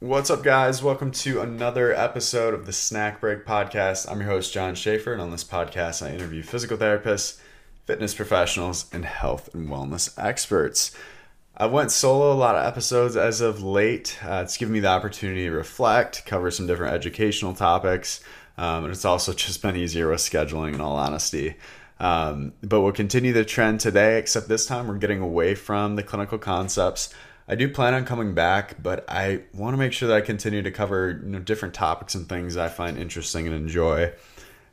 What's up, guys? Welcome to another episode of the Snack Break Podcast. I'm your host, John Schaefer, and on this podcast, I interview physical therapists, fitness professionals, and health and wellness experts. I went solo a lot of episodes as of late. Uh, it's given me the opportunity to reflect, cover some different educational topics, um, and it's also just been easier with scheduling, in all honesty. Um, but we'll continue the trend today, except this time we're getting away from the clinical concepts. I do plan on coming back, but I want to make sure that I continue to cover you know, different topics and things I find interesting and enjoy.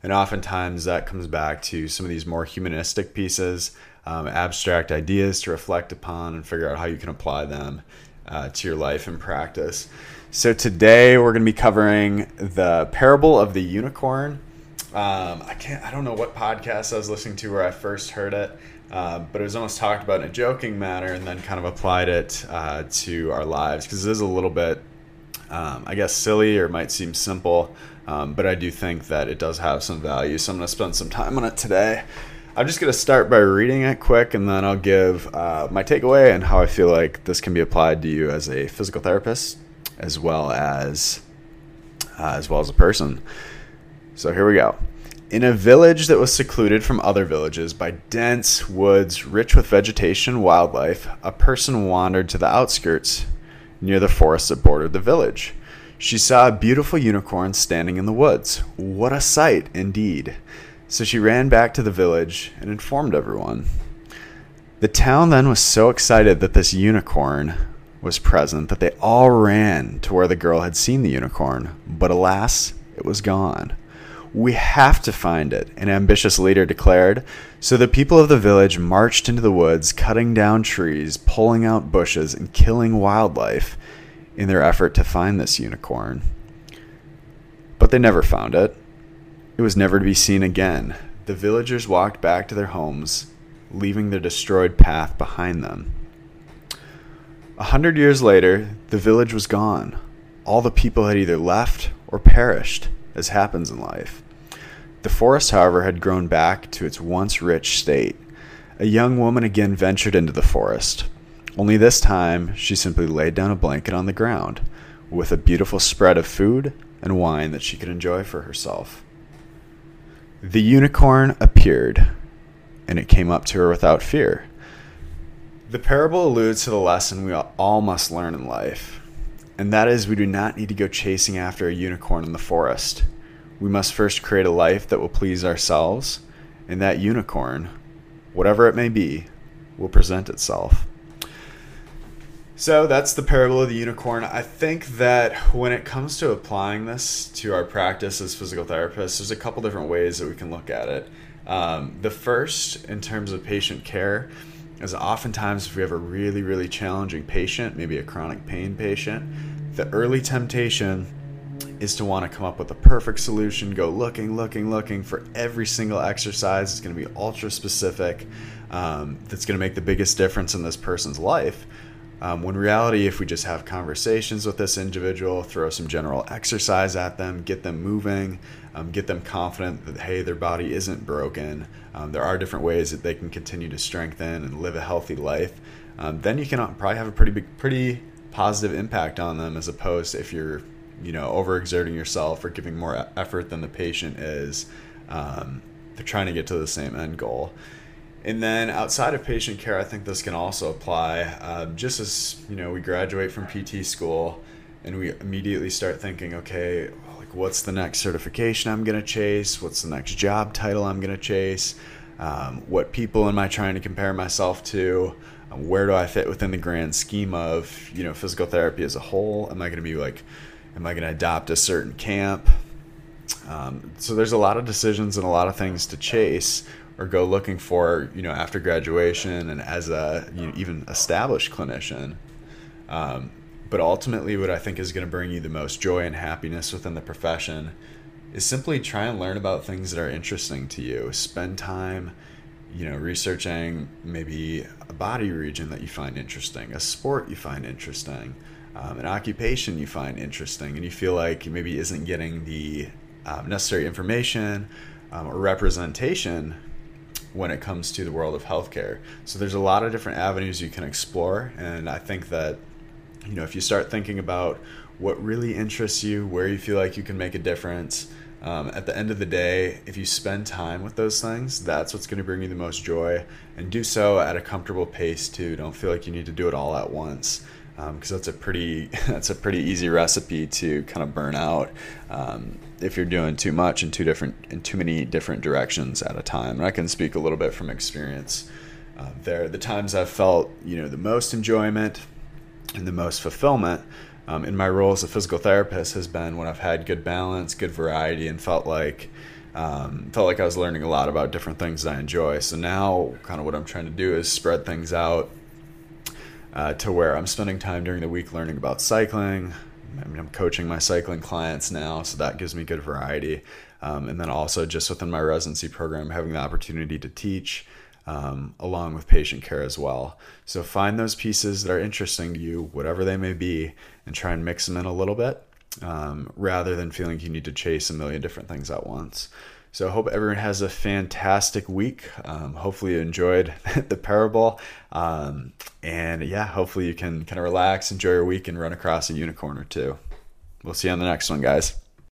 And oftentimes that comes back to some of these more humanistic pieces um, abstract ideas to reflect upon and figure out how you can apply them uh, to your life and practice. So today we're going to be covering the parable of the unicorn. Um, I can't. I don't know what podcast I was listening to where I first heard it, uh, but it was almost talked about in a joking manner, and then kind of applied it uh, to our lives because it is a little bit, um, I guess, silly or might seem simple, um, but I do think that it does have some value. So I'm going to spend some time on it today. I'm just going to start by reading it quick, and then I'll give uh, my takeaway and how I feel like this can be applied to you as a physical therapist, as well as uh, as well as a person. So here we go. In a village that was secluded from other villages by dense woods rich with vegetation and wildlife, a person wandered to the outskirts near the forest that bordered the village. She saw a beautiful unicorn standing in the woods. What a sight, indeed! So she ran back to the village and informed everyone. The town then was so excited that this unicorn was present that they all ran to where the girl had seen the unicorn, but alas, it was gone. We have to find it, an ambitious leader declared. So the people of the village marched into the woods, cutting down trees, pulling out bushes, and killing wildlife in their effort to find this unicorn. But they never found it. It was never to be seen again. The villagers walked back to their homes, leaving their destroyed path behind them. A hundred years later, the village was gone. All the people had either left or perished, as happens in life. The forest, however, had grown back to its once rich state. A young woman again ventured into the forest. Only this time, she simply laid down a blanket on the ground, with a beautiful spread of food and wine that she could enjoy for herself. The unicorn appeared, and it came up to her without fear. The parable alludes to the lesson we all must learn in life, and that is we do not need to go chasing after a unicorn in the forest. We must first create a life that will please ourselves, and that unicorn, whatever it may be, will present itself. So that's the parable of the unicorn. I think that when it comes to applying this to our practice as physical therapists, there's a couple different ways that we can look at it. Um, the first, in terms of patient care, is oftentimes if we have a really, really challenging patient, maybe a chronic pain patient, the early temptation is to want to come up with a perfect solution, go looking, looking, looking for every single exercise. It's going to be ultra specific, um, that's going to make the biggest difference in this person's life. Um, when reality, if we just have conversations with this individual, throw some general exercise at them, get them moving, um, get them confident that hey, their body isn't broken. Um, there are different ways that they can continue to strengthen and live a healthy life. Um, then you can probably have a pretty big, pretty positive impact on them, as opposed if you're, you know, overexerting yourself or giving more effort than the patient is. Um, they're trying to get to the same end goal. And then outside of patient care, I think this can also apply. Uh, just as you know, we graduate from PT school, and we immediately start thinking, okay, like what's the next certification I'm going to chase? What's the next job title I'm going to chase? Um, what people am I trying to compare myself to? Um, where do I fit within the grand scheme of you know physical therapy as a whole? Am I going to be like, am I going to adopt a certain camp? Um, so there's a lot of decisions and a lot of things to chase or go looking for you know after graduation and as a you know, even established clinician um, but ultimately what i think is going to bring you the most joy and happiness within the profession is simply try and learn about things that are interesting to you spend time you know researching maybe a body region that you find interesting a sport you find interesting um, an occupation you find interesting and you feel like maybe isn't getting the um, necessary information um, or representation when it comes to the world of healthcare. So there's a lot of different avenues you can explore, and I think that you know, if you start thinking about what really interests you, where you feel like you can make a difference, um, at the end of the day, if you spend time with those things, that's what's going to bring you the most joy, and do so at a comfortable pace too. Don't feel like you need to do it all at once, because um, that's a pretty that's a pretty easy recipe to kind of burn out um, if you're doing too much in two different in too many different directions at a time. And I can speak a little bit from experience. Uh, there, the times I've felt you know the most enjoyment and the most fulfillment um, in my role as a physical therapist has been when I've had good balance, good variety, and felt like um, felt like I was learning a lot about different things that I enjoy. So now, kind of what I'm trying to do is spread things out uh, to where I'm spending time during the week learning about cycling. I mean, I'm coaching my cycling clients now, so that gives me good variety. Um, and then also just within my residency program, having the opportunity to teach um, along with patient care as well. So find those pieces that are interesting to you, whatever they may be, and try and mix them in a little bit um, rather than feeling you need to chase a million different things at once. So I hope everyone has a fantastic week. Um, hopefully you enjoyed the parable. Um, and yeah, hopefully you can kind of relax, enjoy your week, and run across a unicorn or two. We'll see you on the next one, guys.